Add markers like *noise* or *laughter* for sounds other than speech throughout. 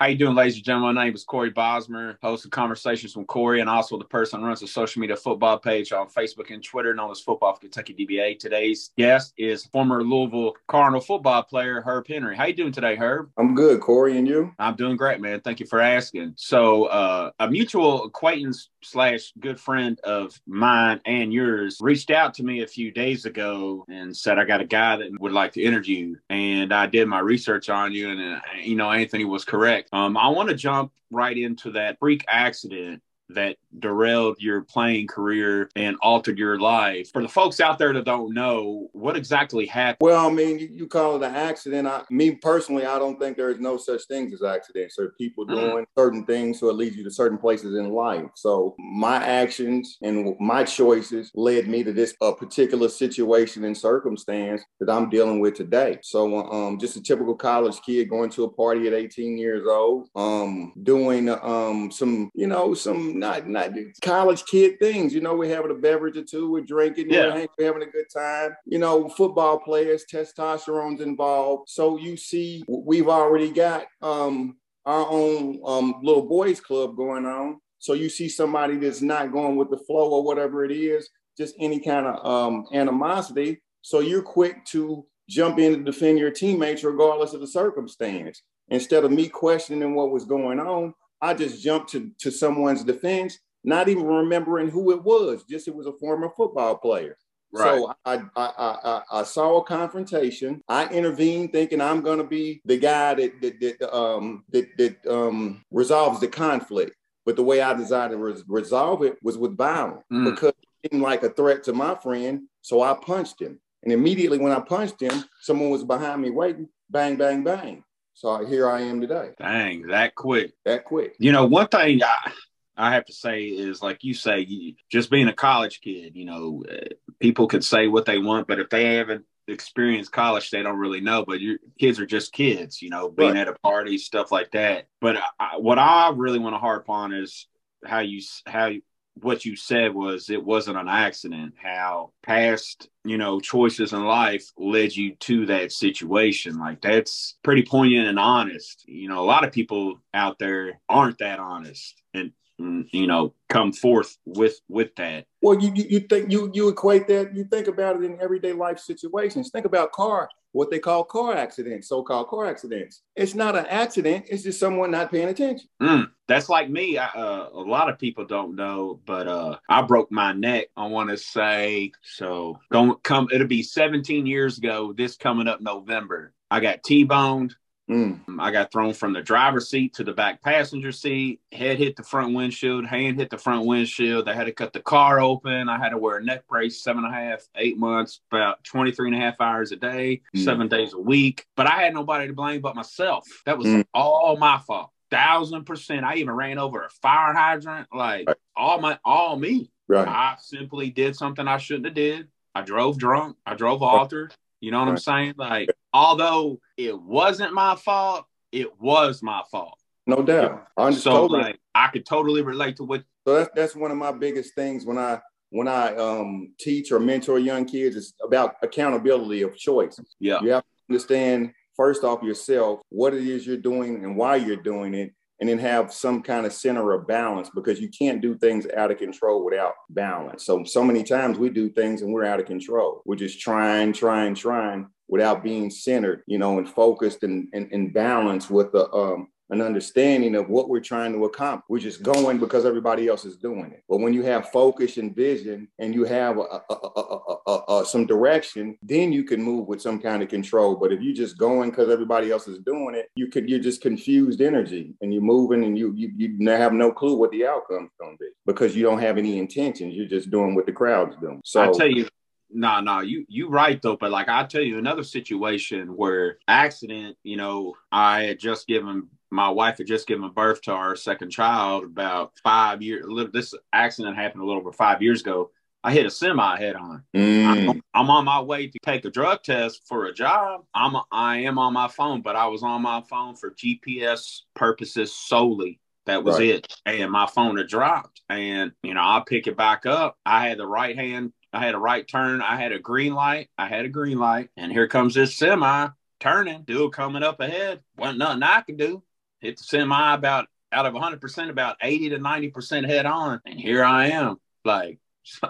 How you doing, ladies and gentlemen? My name is Corey Bosmer, host of Conversations from Corey, and also the person who runs the social media football page on Facebook and Twitter, known as Football for Kentucky DBA. Today's guest is former Louisville Cardinal football player Herb Henry. How you doing today, Herb? I'm good, Corey, and you? I'm doing great, man. Thank you for asking. So, uh, a mutual acquaintance slash good friend of mine and yours reached out to me a few days ago and said I got a guy that would like to interview, and I did my research on you, and uh, you know Anthony was correct. Um, I want to jump right into that freak accident that derailed your playing career and altered your life. For the folks out there that don't know, what exactly happened? Well, I mean, you, you call it an accident. I, me personally, I don't think there is no such things as accidents. There are people mm-hmm. doing mm. certain things so it leads you to certain places in life. So my actions and my choices led me to this uh, particular situation and circumstance that I'm dealing with today. So um, just a typical college kid going to a party at 18 years old, um, doing um, some, you know, some not not college kid things. You know, we're having a beverage or two, we're drinking, yeah. we're having a good time. You know, football players, testosterone's involved. So you see, we've already got um, our own um, little boys club going on. So you see somebody that's not going with the flow or whatever it is, just any kind of um, animosity. So you're quick to jump in to defend your teammates regardless of the circumstance. Instead of me questioning what was going on, I just jumped to, to someone's defense, not even remembering who it was, just it was a former football player. Right. So I, I, I, I, saw a confrontation. I intervened thinking I'm going to be the guy that, that, that, um, that, that um, resolves the conflict. But the way I decided to res- resolve it was with violence mm. because it seemed like a threat to my friend. So I punched him. And immediately when I punched him, someone was behind me waiting, bang, bang, bang. So here I am today. Dang, that quick. That quick. You know, one thing I, I have to say is like you say, you, just being a college kid, you know, uh, people can say what they want, but if they haven't experienced college, they don't really know. But your kids are just kids, you know, being right. at a party, stuff like that. But I, what I really want to harp on is how you how what you said was it wasn't an accident how past you know choices in life led you to that situation. Like that's pretty poignant and honest. You know a lot of people out there aren't that honest and mm, you know come forth with with that. Well you you think you you equate that you think about it in everyday life situations. Think about car what they call car accidents, so-called car accidents. It's not an accident. It's just someone not paying attention. Mm, that's like me. I, uh, a lot of people don't know, but uh, I broke my neck. I want to say so. Don't come. It'll be 17 years ago. This coming up November. I got T-boned Mm. I got thrown from the driver's seat to the back passenger seat. Head hit the front windshield. Hand hit the front windshield. They had to cut the car open. I had to wear a neck brace seven and a half, eight months, about 23 and a half hours a day, mm. seven days a week. But I had nobody to blame but myself. That was mm. all my fault. Thousand percent. I even ran over a fire hydrant. Like right. all my, all me. Right. I simply did something I shouldn't have did. I drove drunk. I drove altered. You know what right. I'm saying? Like, although it wasn't my fault, it was my fault. No doubt. I so totally. like I could totally relate to what So that's that's one of my biggest things when I when I um, teach or mentor young kids is about accountability of choice. Yeah. You have to understand first off yourself what it is you're doing and why you're doing it and then have some kind of center of balance because you can't do things out of control without balance. So, so many times we do things and we're out of control. We're just trying, trying, trying without being centered, you know, and focused and, and, and balanced with the, um, an understanding of what we're trying to accomplish. We're just going because everybody else is doing it. But when you have focus and vision and you have a, a, a, some direction, then you can move with some kind of control. But if you're just going because everybody else is doing it, you could you're just confused energy and you're moving and you you, you have no clue what the outcome's going to be because you don't have any intentions. You're just doing what the crowd's doing. So I tell you, no, no, you you right though. But like I tell you, another situation where accident, you know, I had just given my wife had just given birth to our second child about five years. This accident happened a little over five years ago. I hit a semi head on. Mm. I'm, I'm, on my way to take a drug test for a job. I'm I am on my phone, but I was on my phone for GPS purposes solely. That was right. it. And my phone had dropped. And you know, I pick it back up. I had the right hand. I had a right turn. I had a green light. I had a green light. And here comes this semi turning. Dude coming up ahead. Wasn't nothing I could do hit the semi about out of 100%, about 80 to 90% head on. And here I am. Like,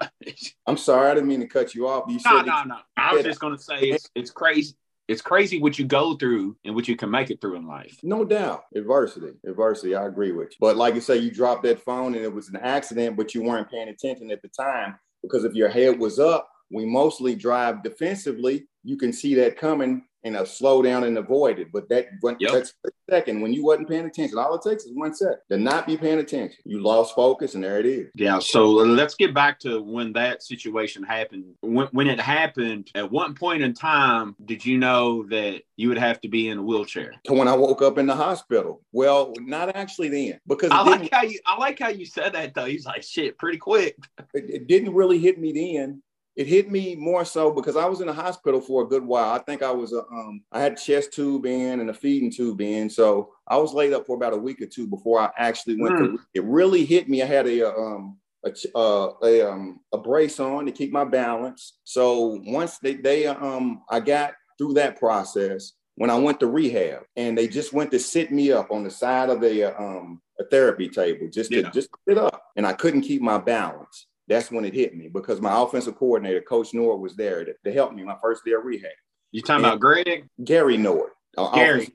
*laughs* I'm sorry, I didn't mean to cut you off. You no, no, no. I was just going to say it's, it's crazy it's crazy what you go through and what you can make it through in life. No doubt. Adversity. Adversity. I agree with you. But like you say, you dropped that phone and it was an accident, but you weren't paying attention at the time because if your head was up, we mostly drive defensively. You can see that coming and uh, slow down and avoid it. But that one yep. second when you wasn't paying attention, all it takes is one second to not be paying attention. You lost focus, and there it is. Yeah. So let's get back to when that situation happened. When, when it happened, at one point in time, did you know that you would have to be in a wheelchair? To when I woke up in the hospital. Well, not actually then, because I like how you I like how you said that though. He's like, shit, pretty quick. It, it didn't really hit me then it hit me more so because I was in the hospital for a good while. I think I was a, um, I had chest tube in and a feeding tube in, so I was laid up for about a week or two before I actually went. Mm. To, it really hit me. I had a um a uh, a um a brace on to keep my balance. So once they they um I got through that process when I went to rehab, and they just went to sit me up on the side of a um a therapy table just to yeah. just sit up, and I couldn't keep my balance that's when it hit me because my offensive coordinator, Coach Nord, was there to, to help me my first day of rehab. You talking and about Greg? Gary Nord. Uh, Gary.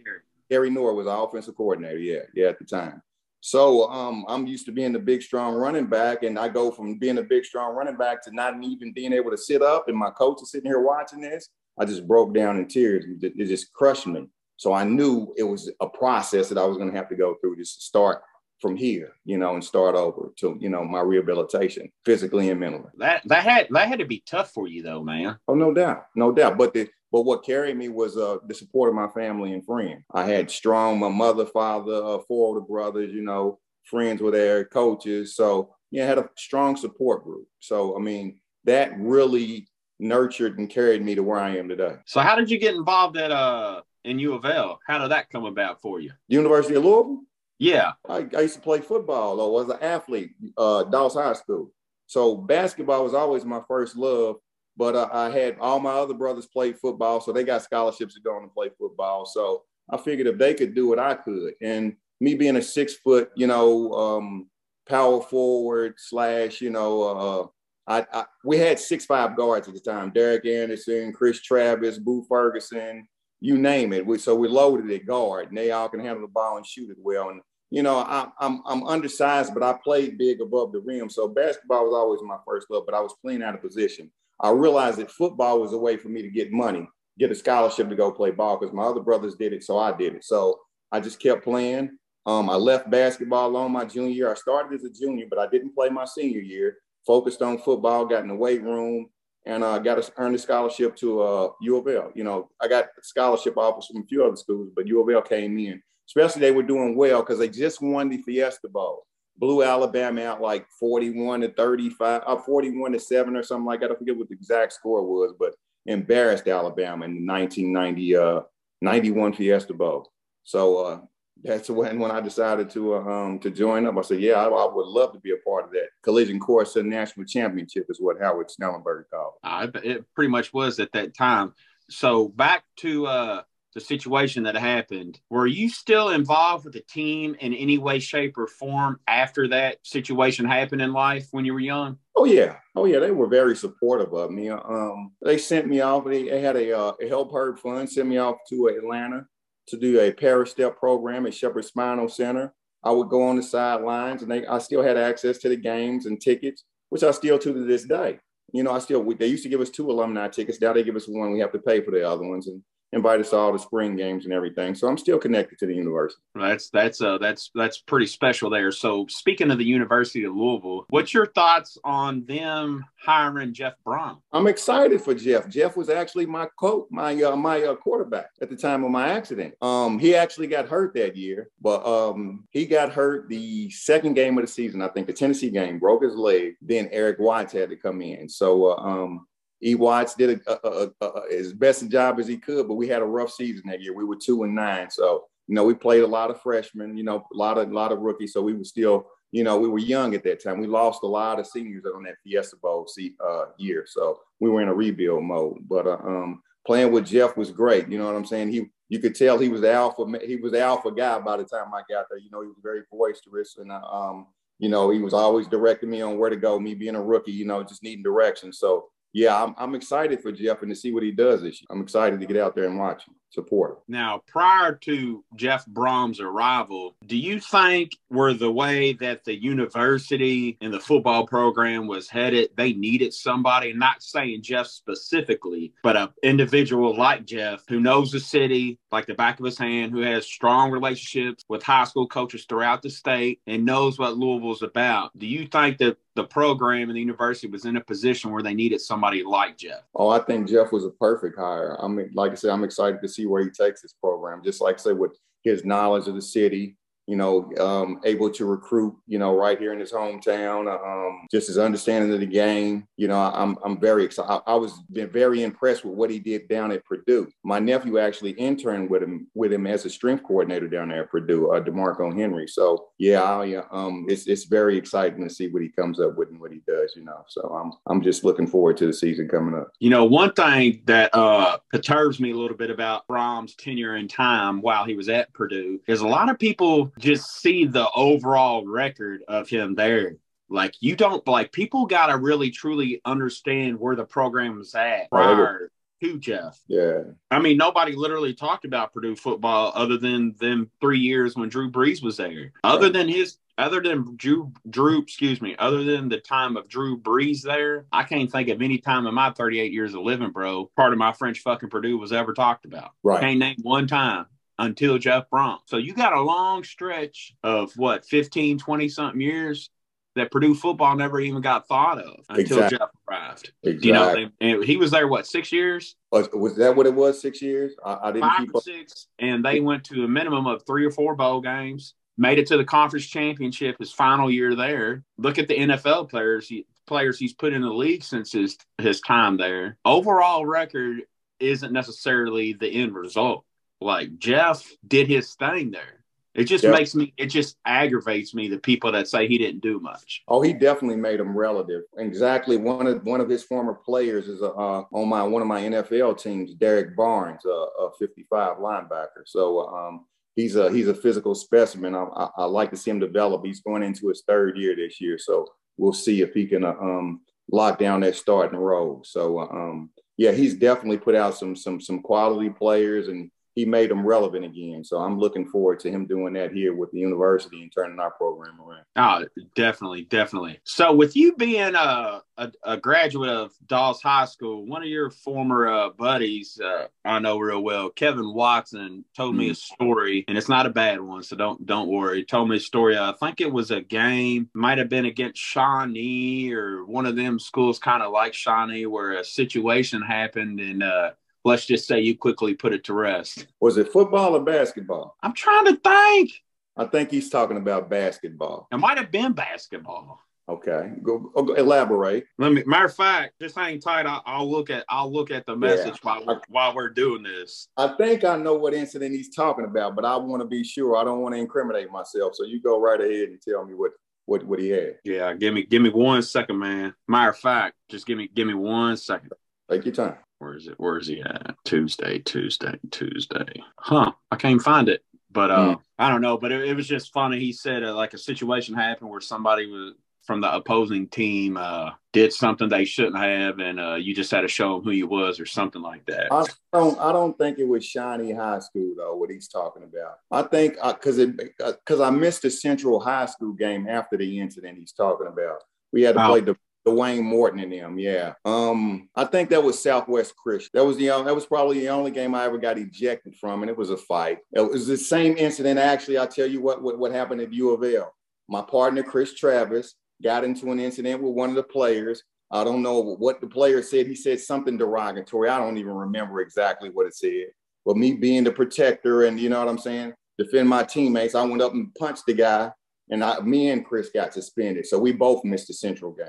Gary Nord was our offensive coordinator. Yeah, yeah, at the time. So um, I'm used to being the big, strong running back, and I go from being a big, strong running back to not even being able to sit up. And my coach is sitting here watching this. I just broke down in tears. It just crushed me. So I knew it was a process that I was going to have to go through just to start from here, you know, and start over to, you know, my rehabilitation physically and mentally. That that had that had to be tough for you though, man. Oh, no doubt. No doubt. But the but what carried me was uh, the support of my family and friends. I had strong, my mother, father, uh, four older brothers, you know, friends were there, coaches. So yeah, I had a strong support group. So I mean, that really nurtured and carried me to where I am today. So how did you get involved at uh in U of L? How did that come about for you? University of Louisville? Yeah. I, I used to play football or was an athlete, uh, Doss High School. So basketball was always my first love. But uh, I had all my other brothers played football, so they got scholarships to go on and play football. So I figured if they could do it, I could. And me being a six foot, you know, um, power forward slash, you know, uh, I, I, we had six five guards at the time: Derek Anderson, Chris Travis, Boo Ferguson, you name it. We, so we loaded at guard, and they all can handle the ball and shoot it well. And you know, I, I'm I'm undersized, but I played big above the rim. So basketball was always my first love, but I was playing out of position. I realized that football was a way for me to get money, get a scholarship to go play ball because my other brothers did it, so I did it. So I just kept playing. Um, I left basketball on my junior year. I started as a junior, but I didn't play my senior year. Focused on football, got in the weight room, and uh, got a, earned a scholarship to uh, U of L. You know, I got scholarship offers from a few other schools, but U of L came in especially they were doing well because they just won the Fiesta Bowl. Blew Alabama out like 41 to 35, uh, 41 to 7 or something like that. I forget what the exact score was, but embarrassed Alabama in the 1990 uh, 91 Fiesta Bowl. So uh, that's when when I decided to uh, um, to join up. I said, yeah, I, I, would love to be a part of that. Collision Course National Championship is what Howard Schnellenberger called. Uh, it pretty much was at that time. So back to uh, the situation that happened, were you still involved with the team in any way, shape, or form after that situation happened in life when you were young? Oh yeah, oh yeah, they were very supportive of me. Um, they sent me off. They, they had a, uh, a help Herb fund, sent me off to Atlanta to do a Peristep program at Shepherd Spinal Center. I would go on the sidelines, and they, I still had access to the games and tickets, which I still to this day. You know, I still they used to give us two alumni tickets. Now they give us one. We have to pay for the other ones, and invite us all to spring games and everything. So I'm still connected to the university. That's that's uh that's that's pretty special there. So speaking of the University of Louisville, what's your thoughts on them hiring Jeff Brohm? I'm excited for Jeff. Jeff was actually my coach, my uh, my uh, quarterback at the time of my accident. Um, he actually got hurt that year, but um, he got hurt the second game of the season. I think the Tennessee game broke his leg. Then Erik Watts had to come in. So uh, um, E. Watts did a, a, a, a, his best job as he could, but we had a rough season that year. We were two and nine, so you know we played a lot of freshmen, you know, a lot of a lot of rookies. So we were still, you know, we were young at that time. We lost a lot of seniors on that Fiesta Bowl uh, year, so we were in a rebuild mode. But uh, um, playing with Jeff was great. You know what I'm saying? He you could tell he was the alpha. He was the alpha guy by the time I got there. You know, he was very boisterous, and uh, um, you know, he was always directing me on where to go. Me being a rookie, you know, just needing direction. So yeah, I'm, I'm excited for Jeff and to see what he does this year. I'm excited to get out there and watch him support. Now, prior to Jeff Brohm's arrival, do you think were the way that the university and the football program was headed, they needed somebody, not saying Jeff specifically, but an individual like Jeff who knows the city like the back of his hand, who has strong relationships with high school coaches throughout the state and knows what Louisville's about. Do you think that the program and the university was in a position where they needed somebody like Jeff? Oh, I think Jeff was a perfect hire. I mean, like I said, I'm excited to see where he takes this program. Just like I say, with his knowledge of the city, you know, um, able to recruit, you know, right here in his hometown. Um, just his understanding of the game. You know, I'm I'm very excited. I, was been very impressed with what he did down at Purdue. My nephew actually interned with him with him as a strength coordinator down there at Purdue, uh, Demarco Henry. So yeah, I, um, it's it's very exciting to see what he comes up with and what he does. You know, so I'm I'm just looking forward to the season coming up. You know, one thing that uh, perturbs me a little bit about Brohm's tenure and time while he was at Purdue is a lot of people just see the overall record of him there. Like you don't like people got to really truly understand where the program is at prior to Jeff. Yeah. I mean, nobody literally talked about Purdue football other than them three years when Drew Brees was there. Other than his other than Drew, Drew, excuse me, other than the time of Drew Brees there, I can't think of any time in my 38 years of living, bro, part of my French fucking Purdue was ever talked about. Right. Can't name one time until Jeff Brohm. So you got a long stretch of what, 15, 20 something years that Purdue football never even got thought of until exactly. Jeff arrived. Exactly. You know, and he was there, what, six years? Was, that what it was, six years? I, I didn't Five keep or six. And they went to a minimum of three or four bowl games, made it to the conference championship his final year there. Look at the NFL players. He, players he's put in the league since his, his time there. Overall record isn't necessarily the end result. Like Jeff did his thing there. It just yep. makes me, it just aggravates me the people that say he didn't do much. Oh, he definitely made them relative. Exactly. One of one of his former players is uh, on my one of my NFL teams, Derrick Barnes, uh, a 55 linebacker. So um, he's a he's a physical specimen. I, I, I, like to see him develop. He's going into his third year this year, so we'll see if he can uh, um, lock down that starting role. So um, yeah, he's definitely put out some some some quality players and he made them relevant again. So I'm looking forward to him doing that here with the university and turning our program around. Oh, definitely, definitely. So with you being a, a, a graduate of Doss High School, one of your former uh, buddies, uh, I know real well, Kevin Watson, told me mm-hmm. a story, and it's not a bad one, so don't don't worry. He told me a story. I think it was a game, might have been against Shawnee or one of them schools, kind of like Shawnee, where a situation happened and. Uh, let's just say you quickly put it to rest. Was it football or basketball? I'm trying to think. I think he's talking about basketball. It might have been basketball. Okay, go, go, elaborate. Let me. Matter of fact, just hang tight. I'll, I'll look at. I'll look at the message yeah. while we're, while we're doing this. I think I know what incident he's talking about, but I want to be sure. I don't want to incriminate myself. So you go right ahead and tell me what what what he had. Yeah, give me give me one second, man. Matter of fact, just give me give me one second. Take your time. Where is it? Where is he at? Tuesday, Tuesday, Tuesday. Huh? I can't find it. But uh, mm. I don't know. But it, it, was just funny. He said uh, like a situation happened where somebody was from the opposing team uh, did something they shouldn't have, and uh, you just had to show them who you was or something like that. I don't. I don't think it was Shawnee High School though. What he's talking about. I think because uh, it because I missed the Central High School game after the incident he's talking about. We had to play the Dwayne Morton and them. Yeah. Um, I think that was Southwest Christian. That was the that was probably the only game I ever got ejected from, and it was a fight. It was the same incident. Actually, I'll tell you what what, what happened at U of L. My partner Chris Travis got into an incident with one of the players. I don't know what the player said. He said something derogatory. I don't even remember exactly what it said. But me being the protector and you know what I'm saying, defend my teammates, I went up and punched the guy, and I, me and Chris got suspended. So we both missed the Central game.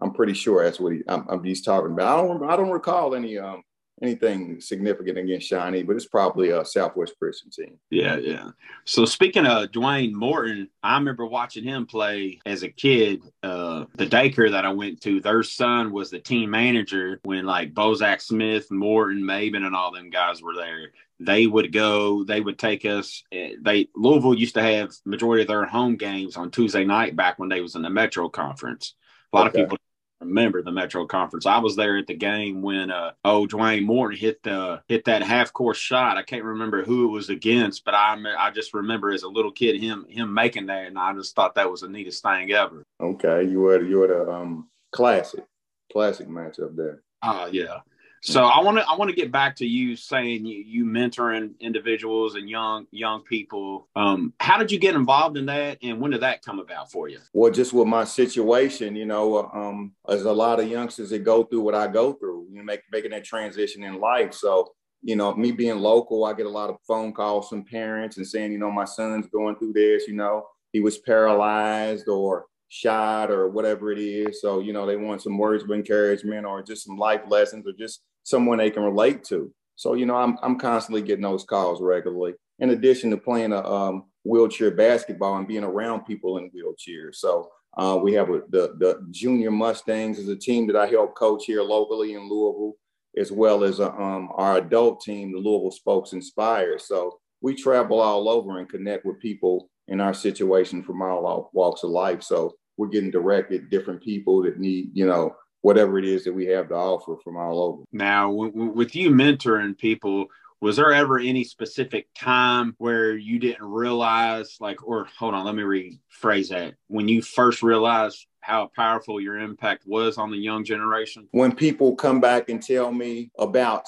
I'm pretty sure that's what he, I'm, I'm, he's talking about. I don't, I don't recall any um, anything significant against Shawnee, but it's probably a Southwest Christian team. Yeah, yeah. So speaking of Dwayne Morton, I remember watching him play as a kid. Uh, the daycare that I went to, their son was the team manager when like Bozak Smith, Morton, Maben, and all them guys were there. They would go. They would take us. Eh, they Louisville used to have majority of their home games on Tuesday night back when they was in the Metro Conference. A lot okay. of people remember the Metro Conference. I was there at the game when uh oh Dwayne Morton hit the hit that half course shot. I can't remember who it was against, but I I just remember as a little kid him him making that, and I just thought that was the neatest thing ever. Okay, you were you were the um classic classic matchup there. Oh yeah. So I want to I want to get back to you saying you, you mentoring individuals and young young people. Um, how did you get involved in that, and when did that come about for you? Well, just with my situation, you know, um, there's a lot of youngsters that go through what I go through, you know, make, making that transition in life. So, you know, me being local, I get a lot of phone calls from parents and saying, you know, my son's going through this. You know, he was paralyzed or shot or whatever it is. So, you know, they want some words of encouragement or just some life lessons or just someone they can relate to. So, you know, I'm, I'm constantly getting those calls regularly, in addition to playing a um, wheelchair basketball and being around people in wheelchairs. So, uh, we have a, the, the Junior Mustangs is a team that I help coach here locally in Louisville, as well as uh, um, our adult team, the Louisville Spokes Inspire. So, we travel all over and connect with people in our situation from all walks of life. So we're getting directed different people that need, you know, whatever it is that we have to offer from all over. Now, w- with you mentoring people, was there ever any specific time where you didn't realize, like, or hold on, let me rephrase that. When you first realized how powerful your impact was on the young generation? When people come back and tell me about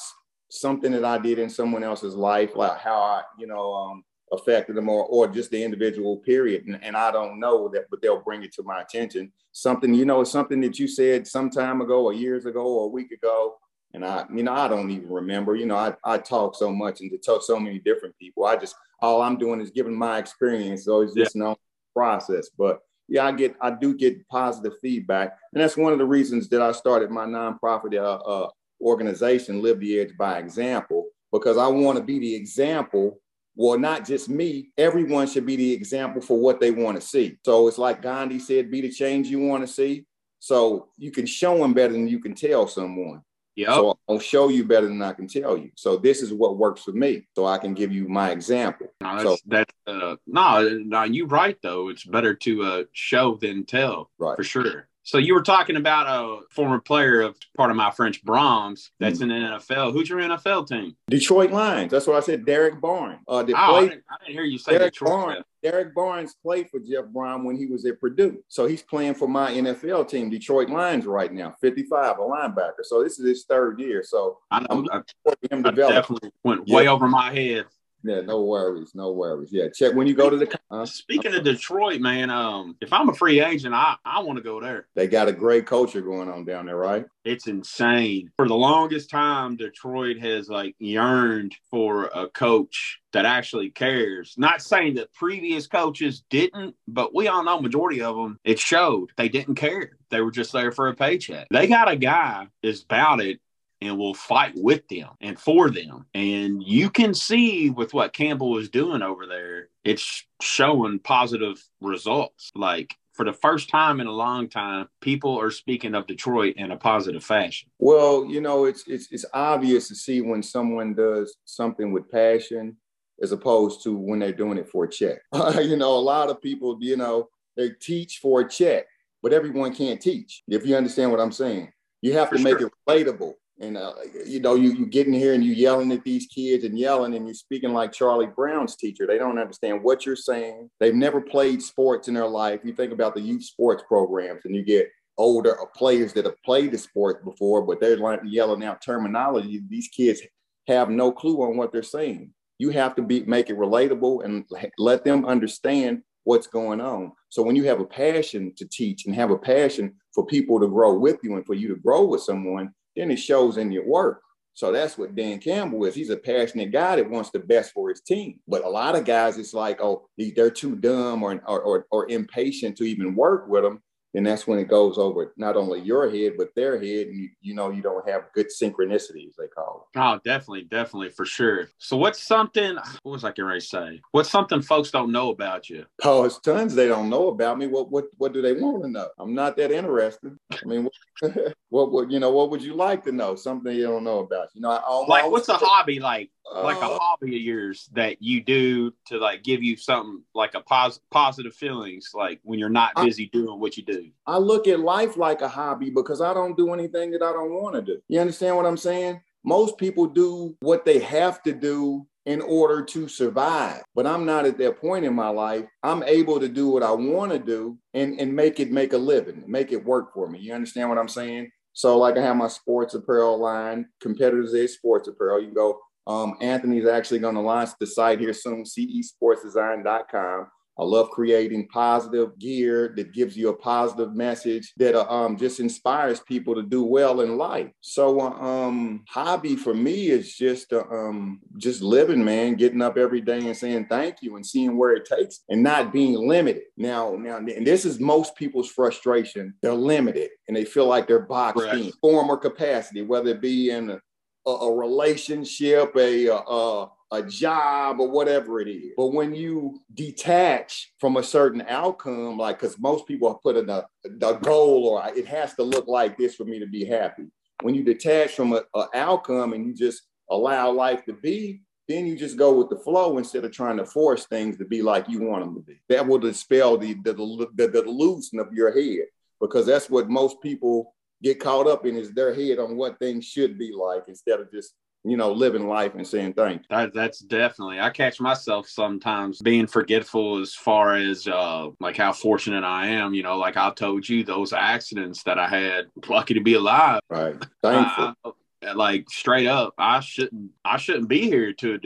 something that I did in someone else's life, like how I, you know, um, affected them or, or just the individual period. And, and I don't know that, but they'll bring it to my attention. Something, you know, something that you said some time ago or years ago or a week ago. And I, you know, I don't even remember, you know, I, I talk so much and to talk so many different people. I just, all I'm doing is giving my experience. So it's just yeah. no process, but yeah, I get, I do get positive feedback. And that's one of the reasons that I started my nonprofit uh, uh, organization, Live the Edge by Example, because I want to be the example well, not just me, everyone should be the example for what they want to see. So it's like Gandhi said, be the change you want to see. So you can show them better than you can tell someone. Yeah. So I'll show you better than I can tell you. So this is what works for me. So I can give you my example. No, that's, so, that's uh, no, no, You're right though. It's better to uh, show than tell. Right. For sure. So you were talking about a former player of part of my French Brohm's that's mm-hmm. in the NFL. Who's your NFL team? Detroit Lions. That's what I said. Derrick Barnes. Uh, oh, I, didn't, I, didn't, hear you say Derrick Detroit. Barnes. Derrick Barnes played for Jeff Brohm when he was at Purdue. So he's playing for my NFL team, Detroit Lions, right now. 55, a linebacker. So this is his third year. So I know I, him I definitely went way over my head yeah, no worries, no worries. Yeah, check when you go to the. Uh, Speaking of Detroit, man, um, if I'm a free agent, I I want to go there. They got a great culture going on down there, right? It's insane. For the longest time, Detroit has like yearned for a coach that actually cares. Not saying that previous coaches didn't, but we all know majority of them. It showed they didn't care. They were just there for a paycheck. They got a guy is about it and will fight with them and for them. And you can see with what Campbell is doing over there, it's showing positive results. Like for the first time in a long time, people are speaking of Detroit in a positive fashion. Well, you know, it's it's it's obvious to see when someone does something with passion as opposed to when they're doing it for a check. *laughs* you know, a lot of people, you know, they teach for a check, but everyone can't teach. If you understand what I'm saying, you have for to make sure. it relatable. And uh, you know, you you get in here and you yelling at these kids and yelling, and you're speaking like Charlie Brown's teacher. They don't understand what you're saying. They've never played sports in their life. You think about the youth sports programs, and you get older players that have played the sport before, but they're yelling out terminology. These kids have no clue on what they're saying. You have to be make it relatable and let them understand what's going on. So when you have a passion to teach and have a passion for people to grow with you and for you to grow with someone, then it shows in your work. So that's what Dan Campbell is. He's a passionate guy that wants the best for his team. But a lot of guys, it's like, oh, they're too dumb or, or, or, or impatient to even work with them. Then that's when it goes over not only your head but their head, and you, you know you don't have good synchronicity, as they call it. Oh, definitely, definitely for sure. So, what's something? What was I ready to say? What's something folks don't know about you? Oh, it's tons they don't know about me. What what what do they want to know? I'm not that interesting. I mean, what, *laughs* what would you know? What would you like to know? Something you don't know about? You know, I, like what's a hobby like? Like a uh, hobby of yours that you do to like give you something like a pos- positive feelings, like when you're not busy I, doing what you do. I look at life like a hobby because I don't do anything that I don't want to do. You understand what I'm saying? Most people do what they have to do in order to survive. But I'm not at that point in my life. I'm able to do what I want to do and, and make it make a living, make it work for me. You understand what I'm saying? So, like I have my sports apparel line, competitors edge sports apparel. You can go. Um, Anthony's actually going to launch the site here soon, cesportsdesign.com. I love creating positive gear that gives you a positive message that uh, um, just inspires people to do well in life. So, uh, um, hobby for me is just uh, um, just living, man, getting up every day and saying thank you and seeing where it takes and not being limited. Now, now, and this is most people's frustration. They're limited and they feel like they're boxed right. in form or capacity, whether it be in a, a, a relationship, a, a a job or whatever it is. But when you detach from a certain outcome, like because most people put in a, a goal or it has to look like this for me to be happy. When you detach from an outcome and you just allow life to be, then you just go with the flow instead of trying to force things to be like you want them to be. That will dispel the the, the, the, of your head because that's what most people get caught up in is their head on what things should be like instead of just you know, living life and saying thank you. That, that's definitely. I catch myself sometimes being forgetful as far as uh, like how fortunate I am. You know, like I told you, those accidents that I had, lucky to be alive. Right. Thankful. I, *laughs* like straight up, I shouldn't. I shouldn't be here to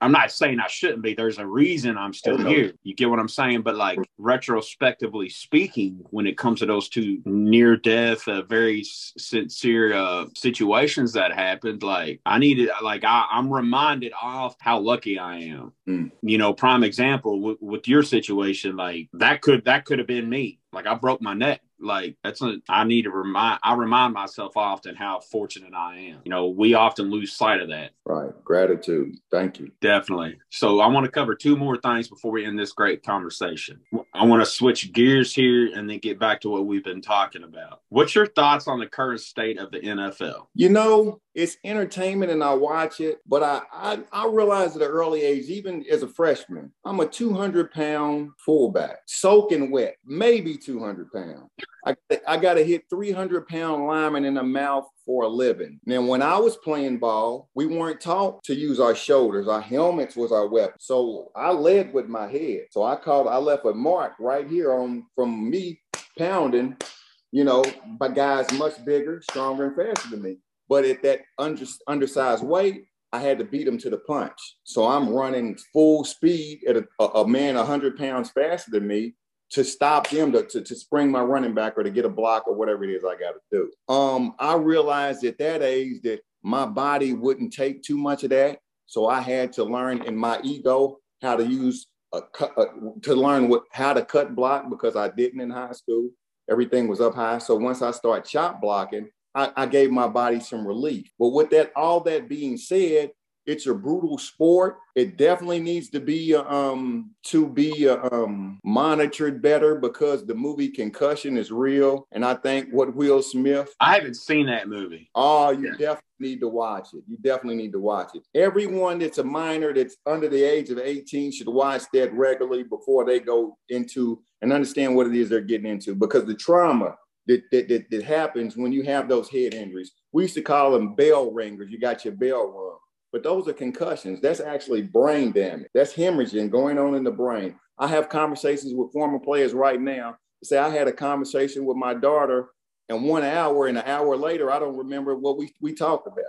I'm not saying I shouldn't be. There's a reason I'm still here. You get what I'm saying? But like retrospectively speaking, when it comes to those two near death, uh, very sincere uh, situations that happened, like I needed, like I, am reminded of how lucky I am. Mm. You know, prime example with, with your situation, like that could that could have been me. Like I broke my neck like that's a, I need to remind I remind myself often how fortunate I am. You know, we often lose sight of that. Right. Gratitude. Thank you. Definitely. So I want to cover two more things before we end this great conversation. I want to switch gears here and then get back to what we've been talking about. What's your thoughts on the current state of the NFL? You know, it's entertainment and I watch it, but I, I, I realized at an early age, even as a freshman, I'm a 200 pound fullback, soaking wet, maybe 200 pounds. I, I got to hit 300 pound lineman in the mouth for a living. Now, when I was playing ball, we weren't taught to use our shoulders. Our helmets was our weapon. So I led with my head. So I called, I left a mark right here on from me pounding, you know, by guys much bigger, stronger, and faster than me. But at that under, undersized weight, I had to beat him to the punch. So I'm running full speed at a, a man 100 pounds faster than me to stop him to, to, to, spring my running back or to get a block or whatever it is I got to do. Um, I realized at that age that my body wouldn't take too much of that. So I had to learn in my ego how to use a to learn what how to cut block because I didn't in high school. Everything was up high. So once I start chop blocking, I, I gave my body some relief. But with that, all that being said, it's a brutal sport. It definitely needs to be um, to be um, monitored better because the movie Concussion is real, and I think what Will Smith. I haven't seen that movie. Oh, you yeah. definitely need to watch it. You definitely need to watch it. Everyone that's a minor that's under the age of 18 should watch that regularly before they go into and understand what it is they're getting into because the trauma that, that, that, that happens when you have those head injuries. We used to call them bell ringers. You got your bell rung, but those are concussions. That's actually brain damage. That's hemorrhaging going on in the brain. I have conversations with former players right now. Say I had a conversation with my daughter, and one hour and an hour later, I don't remember what we, we talked about.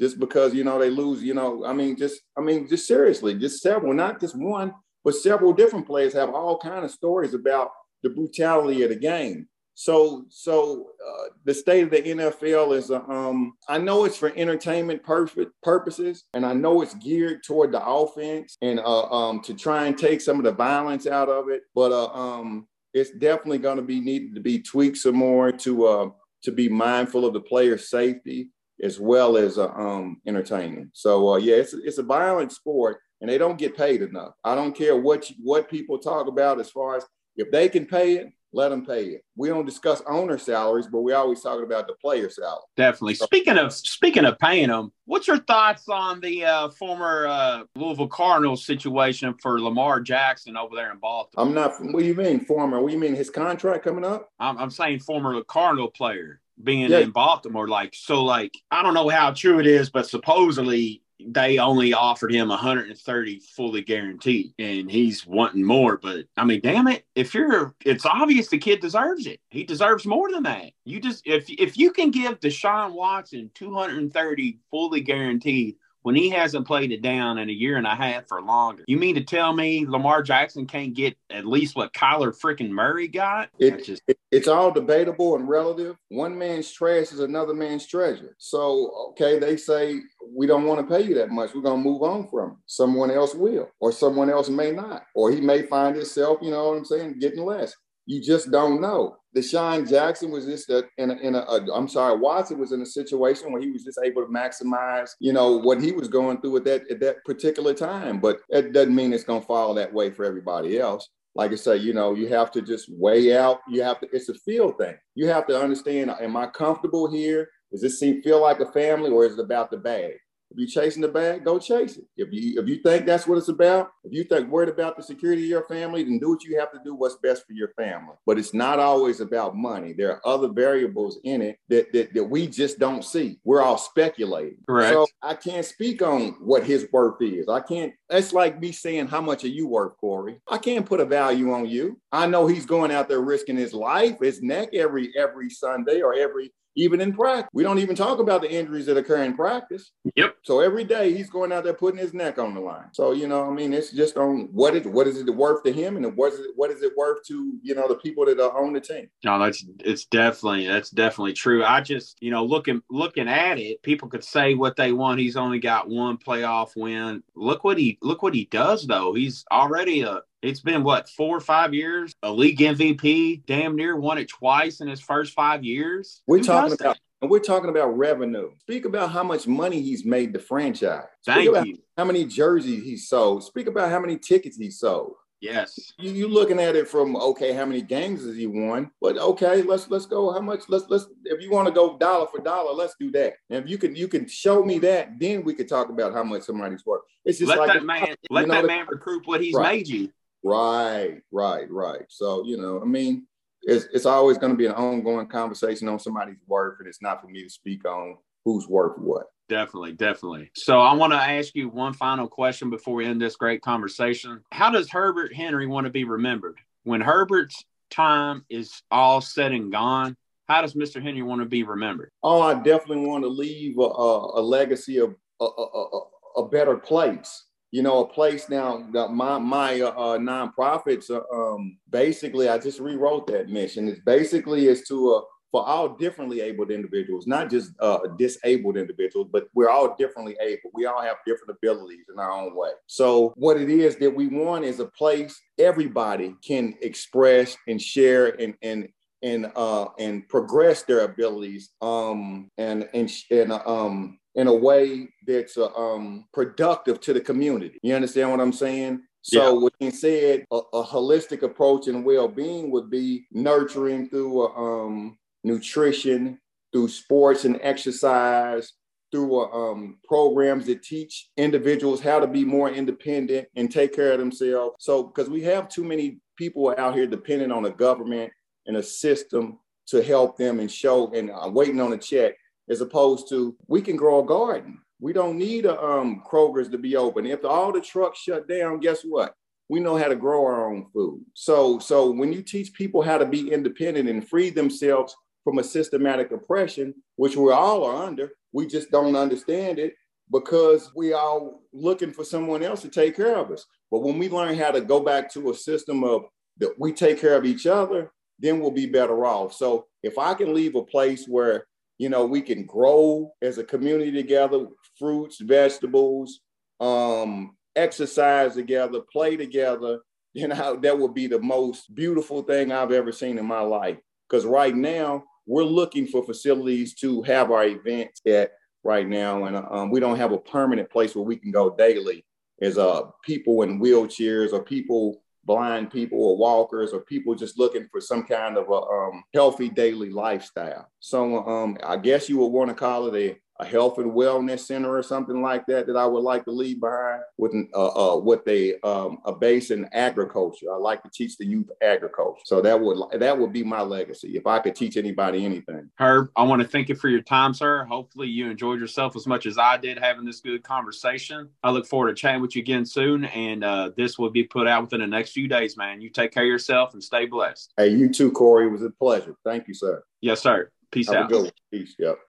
Just because you know they lose, you know, I mean, just I mean, just seriously, just several, not just one, but several different players have all kind of stories about the brutality of the game. So, so uh, the state of the NFL is, uh, um, I know it's for entertainment purposes, and I know it's geared toward the offense and uh, um, to try and take some of the violence out of it. But uh, um, it's definitely going to be needed to be tweaked some more to uh, to be mindful of the player's safety as well as uh, um, entertainment. So yeah, it's it's a violent sport, and they don't get paid enough. I don't care what you, what people talk about as far as if they can pay it, let them pay it. We don't discuss owner salaries, but we always talking about the player salary. Definitely. Speaking of speaking of paying them, what's your thoughts on the uh, former uh, Louisville Cardinals situation for Lamar Jackson over there in Baltimore? I'm not. What do you mean former? What do you mean his contract coming up? I'm, I'm saying former Cardinal player being yeah. in Baltimore. Like so, like I don't know how true it is, but supposedly they only offered him 130 fully guaranteed and he's wanting more but i mean damn it if you're it's obvious the kid deserves it. He deserves more than that. You just if if you can give deshaun watson 230 fully guaranteed when he hasn't played it down in a year and a half or longer. You mean to tell me Lamar Jackson can't get at least what Kyler freaking Murray got? It, just... it, it's all debatable and relative. One man's trash is another man's treasure. So, okay, they say we don't want to pay you that much. We're going to move on from it. Someone else will, or someone else may not, or he may find himself, you know what I'm saying, getting less. You just don't know. Deshaun Jackson was just a, in a, in a, a, I'm sorry, Watson was in a situation where he was just able to maximize, you know, what he was going through at that at that particular time. But that doesn't mean it's going to fall that way for everybody else. Like I say, you know, you have to just weigh out. You have to. It's a feel thing. You have to understand. Am I comfortable here? Does this seem feel like a family, or is it about the bag? If you're chasing the bag, go chase it. If you if you think that's what it's about, if you think worried about the security of your family, then do what you have to do. What's best for your family. But it's not always about money. There are other variables in it that that, that we just don't see. We're all speculating. Correct. So I can't speak on what his worth is. I can't. That's like me saying how much are you worth, Corey. I can't put a value on you. I know he's going out there risking his life, his neck every every Sunday or every even in practice. We don't even talk about the injuries that occur in practice. Yep. So every day he's going out there putting his neck on the line. So you know, I mean, it's just on what is what is it worth to him, and what is it what is it worth to you know the people that are on the team. No, that's it's definitely that's definitely true. I just you know looking looking at it, people could say what they want. He's only got one playoff win. Look what he look what he does though. He's already a it's been what four or five years, a league MVP, damn near won it twice in his first five years. We're Who talking about and we're talking about revenue. Speak about how much money he's made the franchise. Speak Thank you. How many jerseys he sold. Speak about how many tickets he sold. Yes. You you looking at it from okay, how many games has he won? But okay, let's let's go. How much? Let's let's if you want to go dollar for dollar, let's do that. And if you can you can show me that, then we could talk about how much somebody's worth. It's just let like that man let know, that man recruit what he's right. made you. Right, right, right. So, you know, I mean, it's, it's always going to be an ongoing conversation on somebody's worth, and it's not for me to speak on who's worth what. Definitely, definitely. So I want to ask you one final question before we end this great conversation. How does Herbert Henry want to be remembered? When Herbert's time is all said and gone, how does Mr. Henry want to be remembered? Oh, I definitely want to leave a, a, legacy of a, a, a better place you know, a place now that my my uh, uh, nonprofits uh, um, basically I just rewrote that mission. It's basically is to uh, for all differently abled individuals, not just uh, disabled individuals, but we're all differently able. We all have different abilities in our own way. So what it is that we want is a place everybody can express and share and and and uh and progress their abilities um and and and um in a way that's uh, um, productive to the community. You understand what I'm saying? So, yeah. with being said, a, a, holistic approach and well-being would be nurturing through uh, um, nutrition, through sports and exercise, through uh, um, programs that teach individuals how to be more independent and take care of themselves. So, because we have too many people out here dependent on the government and a system to help them and show and uh, waiting on a check as opposed to we can grow a garden. We don't need a um, Kroger's to be open. If all the trucks shut down, guess what? We know how to grow our own food. So, so when you teach people how to be independent and free themselves from a systematic oppression, which we all are under, we just don't understand it because we are looking for someone else to take care of us. But when we learn how to go back to a system of that we take care of each other, then we'll be better off. So if I can leave a place where you know, we can grow as a community together, fruits, vegetables, um, exercise together, play together, you know, that would be the most beautiful thing I've ever seen in my life. Because right now, we're looking for facilities to have our events at right now, and um, we don't have a permanent place where we can go daily. As uh, people in wheelchairs or people blind people or walkers or people just looking for some kind of a um, healthy daily lifestyle. So um, I guess you would want to call it a a health and wellness center or something like that that I would like to leave behind with uh, uh, with a um, a base in agriculture. I like to teach the youth agriculture, so that would that would be my legacy if I could teach anybody anything. Herb, I want to thank you for your time, sir. Hopefully, you enjoyed yourself as much as I did having this good conversation. I look forward to chatting with you again soon, and uh, this will be put out within the next few days. Man, you take care of yourself and stay blessed. Hey, you too, Corey. It was a pleasure. Thank you, sir. Yes, sir. Peace Have out. Peace. Yep.